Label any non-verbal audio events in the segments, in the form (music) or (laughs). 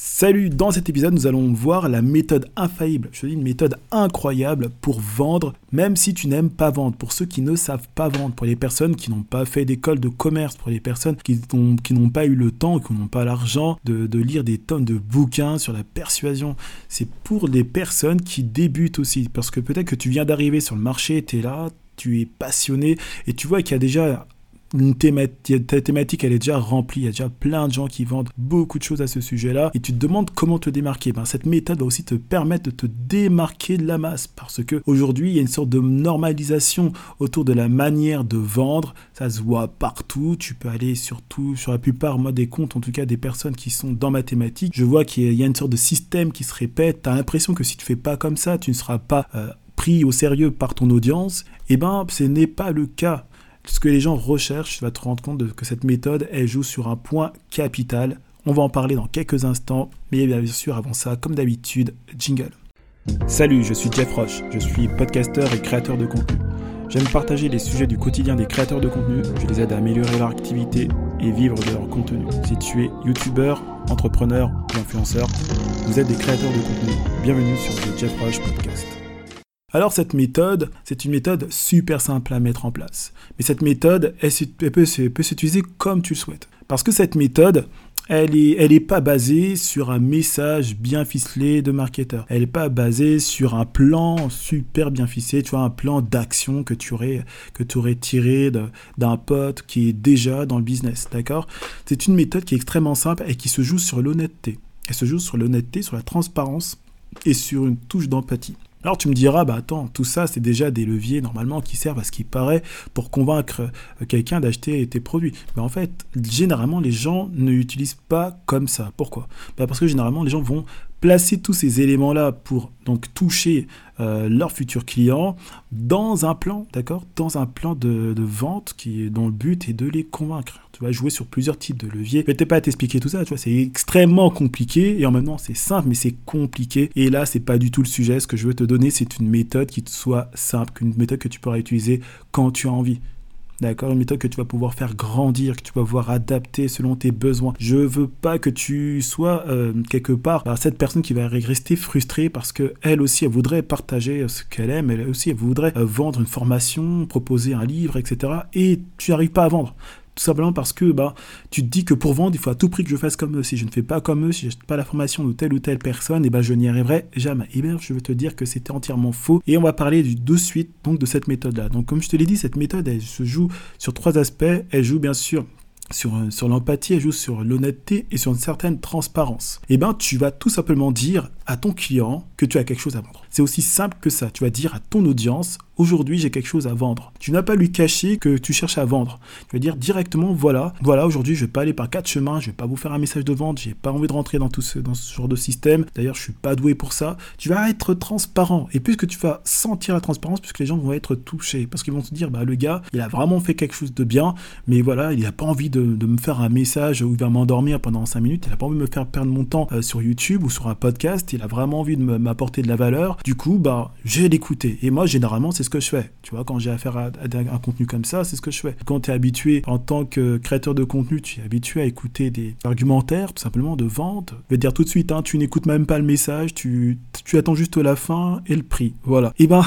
Salut, dans cet épisode, nous allons voir la méthode infaillible, je dis une méthode incroyable pour vendre, même si tu n'aimes pas vendre, pour ceux qui ne savent pas vendre, pour les personnes qui n'ont pas fait d'école de commerce, pour les personnes qui n'ont pas eu le temps, qui n'ont pas l'argent de, de, lire des tonnes de bouquins sur la persuasion. C'est pour les personnes qui débutent aussi, parce que peut-être que tu viens d'arriver sur le marché, tu es là, tu es passionné, et tu vois qu'il y a déjà une thématique, ta thématique elle est déjà remplie, il y a déjà plein de gens qui vendent beaucoup de choses à ce sujet-là. Et tu te demandes comment te démarquer. Ben, cette méthode va aussi te permettre de te démarquer de la masse. Parce que aujourd'hui il y a une sorte de normalisation autour de la manière de vendre, ça se voit partout, tu peux aller surtout sur la plupart moi des comptes en tout cas des personnes qui sont dans ma thématique, je vois qu'il y a une sorte de système qui se répète, tu as l'impression que si tu fais pas comme ça, tu ne seras pas euh, pris au sérieux par ton audience, eh ben ce n'est pas le cas ce que les gens recherchent, tu vas te rendre compte de, que cette méthode, elle joue sur un point capital. On va en parler dans quelques instants, mais bien sûr, avant ça, comme d'habitude, jingle. Salut, je suis Jeff Roche, je suis podcasteur et créateur de contenu. J'aime partager les sujets du quotidien des créateurs de contenu, je les aide à améliorer leur activité et vivre de leur contenu. Si tu es youtubeur, entrepreneur ou influenceur, vous êtes des créateurs de contenu. Bienvenue sur le Jeff Roche Podcast. Alors cette méthode, c'est une méthode super simple à mettre en place. Mais cette méthode, elle, peut, s'utiliser comme tu le souhaites. Parce que cette méthode, elle n'est elle est pas basée sur un message bien ficelé de marketeur. Elle n'est pas basée sur un plan super bien ficelé, tu vois, un plan d'action que tu aurais, que tu aurais tiré d'un pote qui est déjà dans le business, d'accord? C'est une méthode qui est extrêmement simple et qui se joue sur l'honnêteté. Elle se joue sur l'honnêteté, sur la transparence et sur une touche d'empathie. Alors tu me diras, bah attends, tout ça c'est déjà des leviers normalement qui servent à ce qui paraît pour convaincre euh, quelqu'un d'acheter tes produits. Mais en fait, généralement les gens ne l'utilisent pas comme ça. Pourquoi? Bah Parce que généralement les gens vont placer tous ces éléments-là pour donc toucher euh, leurs futurs clients dans un plan, d'accord Dans un plan de, vente qui, dont le but est de les convaincre. Tu vas jouer sur plusieurs types de leviers. Je vais pas t'expliquer tout ça, tu vois, c'est extrêmement compliqué et en même temps c'est simple mais c'est compliqué. Et là, c'est pas du tout le sujet. Ce que je veux te donner, c'est une méthode qui soit simple, une méthode que tu pourras utiliser quand tu as envie. D'accord Une méthode que tu vas pouvoir faire grandir, que tu vas pouvoir adapter selon tes besoins. Je veux pas que tu sois euh, quelque part bah, cette personne qui va rester frustrée parce que elle aussi, elle voudrait partager euh, ce qu'elle aime, elle aussi, elle voudrait euh, vendre une formation, proposer un livre, etc. Et tu n'arrives pas à vendre. Tout simplement parce que bah, tu te dis que pour vendre, il faut à tout prix que je fasse comme eux. Si je ne fais pas comme eux, si je n'achète pas la formation de telle ou telle personne, et eh ben je n'y arriverai jamais. Et bien, je veux te dire que c'était entièrement faux. Et on va parler du, de suite donc, de cette méthode-là. Donc, comme je te l'ai dit, cette méthode, elle se joue sur trois aspects. Elle joue bien sûr sur, sur l'empathie, elle joue sur l'honnêteté et sur une certaine transparence. Et eh ben, tu vas tout simplement dire à ton client que tu as quelque chose à vendre. C'est aussi simple que ça. Tu vas dire à ton audience, aujourd'hui j'ai quelque chose à vendre. Tu n'as pas lui cacher que tu cherches à vendre. Tu vas dire directement, voilà, voilà, aujourd'hui je vais pas aller par quatre chemins, je vais pas vous faire un message de vente, j'ai pas envie de rentrer dans tout ce, genre de système. D'ailleurs, je suis pas doué pour ça. Tu vas être transparent. Et puisque tu vas sentir la transparence, puisque les gens vont être touchés, parce qu'ils vont se dire, bah le gars, il a vraiment fait quelque chose de bien, mais voilà, il n'a pas envie de, me faire un message où il va m'endormir pendant 5 minutes, il n'a pas envie de me faire perdre mon temps euh, sur YouTube ou sur un podcast, il a vraiment envie de m'apporter de la valeur. Du coup, bah, j'ai l'écouter. Et moi, généralement, c'est ce que je fais. Tu vois, quand j'ai affaire à, un contenu comme ça, c'est ce que je fais. Quand tu es habitué, en tant que créateur de contenu, tu es habitué à écouter des argumentaires, tout simplement, de vente. Je vais te dire tout de suite, hein, tu n'écoutes même pas le message, tu, tu attends juste la fin et le prix. Voilà. Et ben,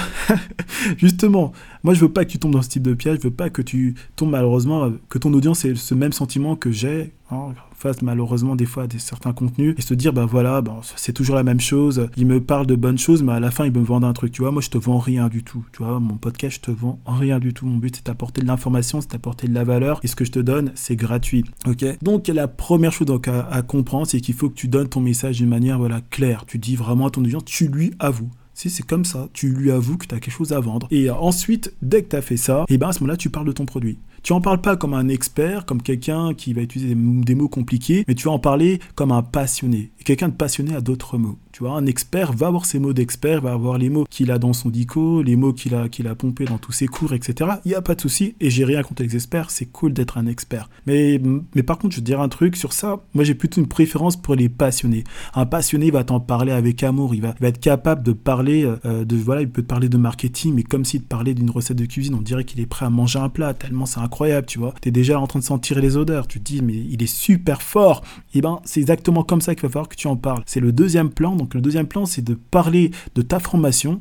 (laughs) justement, moi, je veux pas que tu tombes dans ce type de piège, je veux pas que tu tombes malheureusement, que ton audience ait ce même sentiment que j'ai hein, face malheureusement des fois des, certains contenus et se dire, ben voilà, ben, c'est toujours la même chose, il me parle de bonnes choses, mais à la fin, il me vend un truc, tu vois, moi, je te vends rien du tout, tu vois, mon podcast, je te vends rien du tout, mon but, c'est d'apporter de l'information, c'est d'apporter de la valeur, et ce que je te donne, c'est gratuit, ok? Donc, la première chose donc, à, à comprendre, c'est qu'il faut que tu donnes ton message d'une manière, voilà, claire, tu dis vraiment à ton audience, tu lui avoues, si c'est comme ça, tu lui avoues que tu as quelque chose à vendre. Et ensuite, dès que tu as fait ça, et eh ben à ce moment-là, tu parles de ton produit. Tu en parles pas comme un expert, comme quelqu'un qui va utiliser des mots compliqués, mais tu vas en parler comme un passionné. Quelqu'un de passionné a d'autres mots. Tu vois, un expert va avoir ses mots d'expert, va avoir les mots qu'il a dans son dico, les mots qu'il a, qu'il a pompés dans tous ses cours, etc. Il n'y a pas de souci, et j'ai rien contre les experts, c'est cool d'être un expert. Mais, mais par contre, je veux dire un truc sur ça, moi j'ai plutôt une préférence pour les passionnés. Un passionné va t'en parler avec amour, il va, va, être capable de parler, euh, de voilà, il peut te parler de marketing, mais comme s'il te parlait d'une recette de cuisine, on dirait qu'il est prêt à manger un plat, tellement c'est incroyable, tu vois. Tu es déjà en train de sentir les odeurs. Tu te dis, mais il est super fort. Et eh ben, c'est exactement comme ça qu'il va falloir que tu en parles. C'est le deuxième plan. Donc, le deuxième plan, c'est de parler de ta formation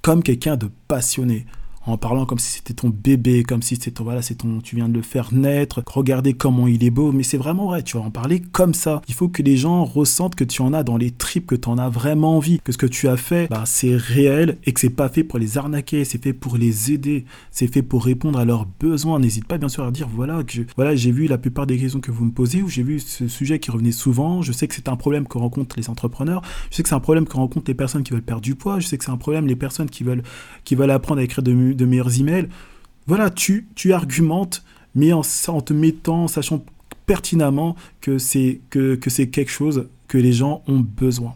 comme quelqu'un de passionné en parlant comme si c'était ton bébé, comme si c'était voilà, c'est ton, tu viens de le faire naître, regardez comment il est beau, mais c'est vraiment vrai, tu vas en parler comme ça. Il faut que les gens ressentent que tu en as dans les tripes, que tu en as vraiment envie, que ce que tu as fait, bah, c'est réel et que c'est pas fait pour les arnaquer, c'est fait pour les aider, c'est fait pour répondre à leurs besoins. N'hésite pas bien sûr à dire voilà que voilà, j'ai vu la plupart des questions que vous me posez ou j'ai vu ce sujet qui revenait souvent, je sais que c'est un problème que rencontrent les entrepreneurs, je sais que c'est un problème que rencontrent les personnes qui veulent perdre du poids, je sais que c'est un problème les personnes qui veulent qui veulent apprendre à écrire de, de meilleurs emails. Voilà, tu, tu argumentes, mais en, te mettant, en sachant pertinemment que c'est que, que quelque chose que les gens ont besoin.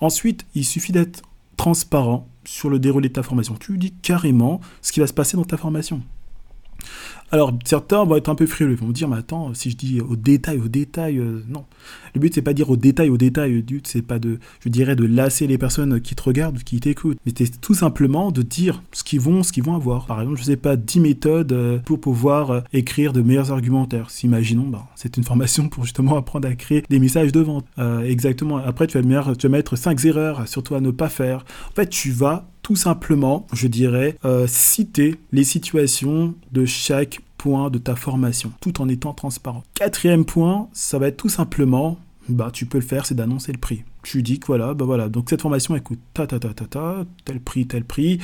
Ensuite, il suffit d'être transparent sur le déroulé de ta formation. Tu dis carrément ce qui va se passer dans ta formation. Alors, certains vont être un peu frileux, ils vont me dire, mais attends, si je dis au détail, au détail, euh, non. Le but, c'est pas dire au détail, au détail, le but, c'est pas de, je dirais, de lasser les personnes qui te regardent, qui t'écoutent, mais c'est tout simplement de dire ce qu'ils vont, ce qu'ils vont avoir. Par exemple, je sais pas, 10 méthodes euh, pour pouvoir euh, écrire de meilleurs argumentaires. Imaginons, bah, c'est une formation pour justement apprendre à créer des messages de vente. exactement. Après, tu vas, tu vas mettre 5 erreurs, surtout à ne pas faire. En fait, tu vas tout simplement, je dirais, euh, citer les situations de chaque point de ta formation, tout en étant transparent. Quatrième point, ça va être tout simplement, bah tu peux le faire, c'est d'annoncer le prix. Tu dis que voilà, bah voilà, donc cette formation écoute ta ta ta ta ta, tel prix, tel prix,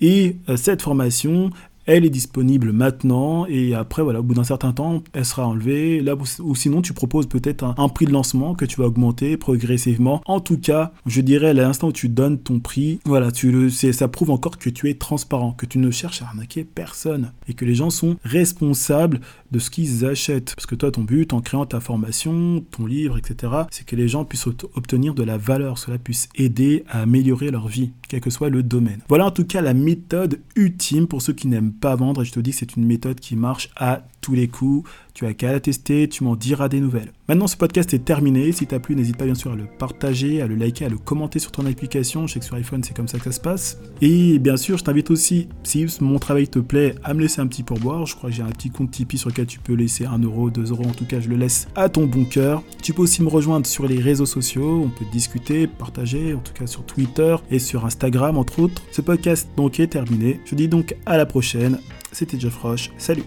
et euh, cette formation, elle est disponible maintenant et après voilà au bout d'un certain temps elle sera enlevée. Là ou sinon tu proposes peut-être un, prix de lancement que tu vas augmenter progressivement. En tout cas je dirais à l'instant où tu donnes ton prix voilà tu le ça prouve encore que tu es transparent que tu ne cherches à arnaquer personne et que les gens sont responsables de ce qu'ils achètent. Parce que toi ton but en créant ta formation ton livre etc c'est que les gens puissent obtenir de la valeur. Cela puisse aider à améliorer leur vie quel que soit le domaine. Voilà en tout cas la méthode ultime pour ceux qui n'aiment pas vendre et je te dis que c'est une méthode qui marche à tous les coups. Tu as qu'à la tester, tu m'en diras des nouvelles. Maintenant, ce podcast est terminé. Si t'as plu, n'hésite pas bien sûr à le partager, à le liker, à le commenter sur ton application. Je sais que sur iPhone, c'est comme ça que ça se passe. Et bien sûr, je t'invite aussi, si mon travail te plaît, à me laisser un petit pourboire. Je crois que j'ai un petit compte Tipeee sur lequel tu peux laisser 1 euro, 2 euros. En tout cas, je le laisse à ton bon cœur. Tu peux aussi me rejoindre sur les réseaux sociaux. On peut discuter, partager, en tout cas sur Twitter et sur Instagram, entre autres. Ce podcast donc est terminé. Je dis donc à la prochaine. C'était Jeff Roche. Salut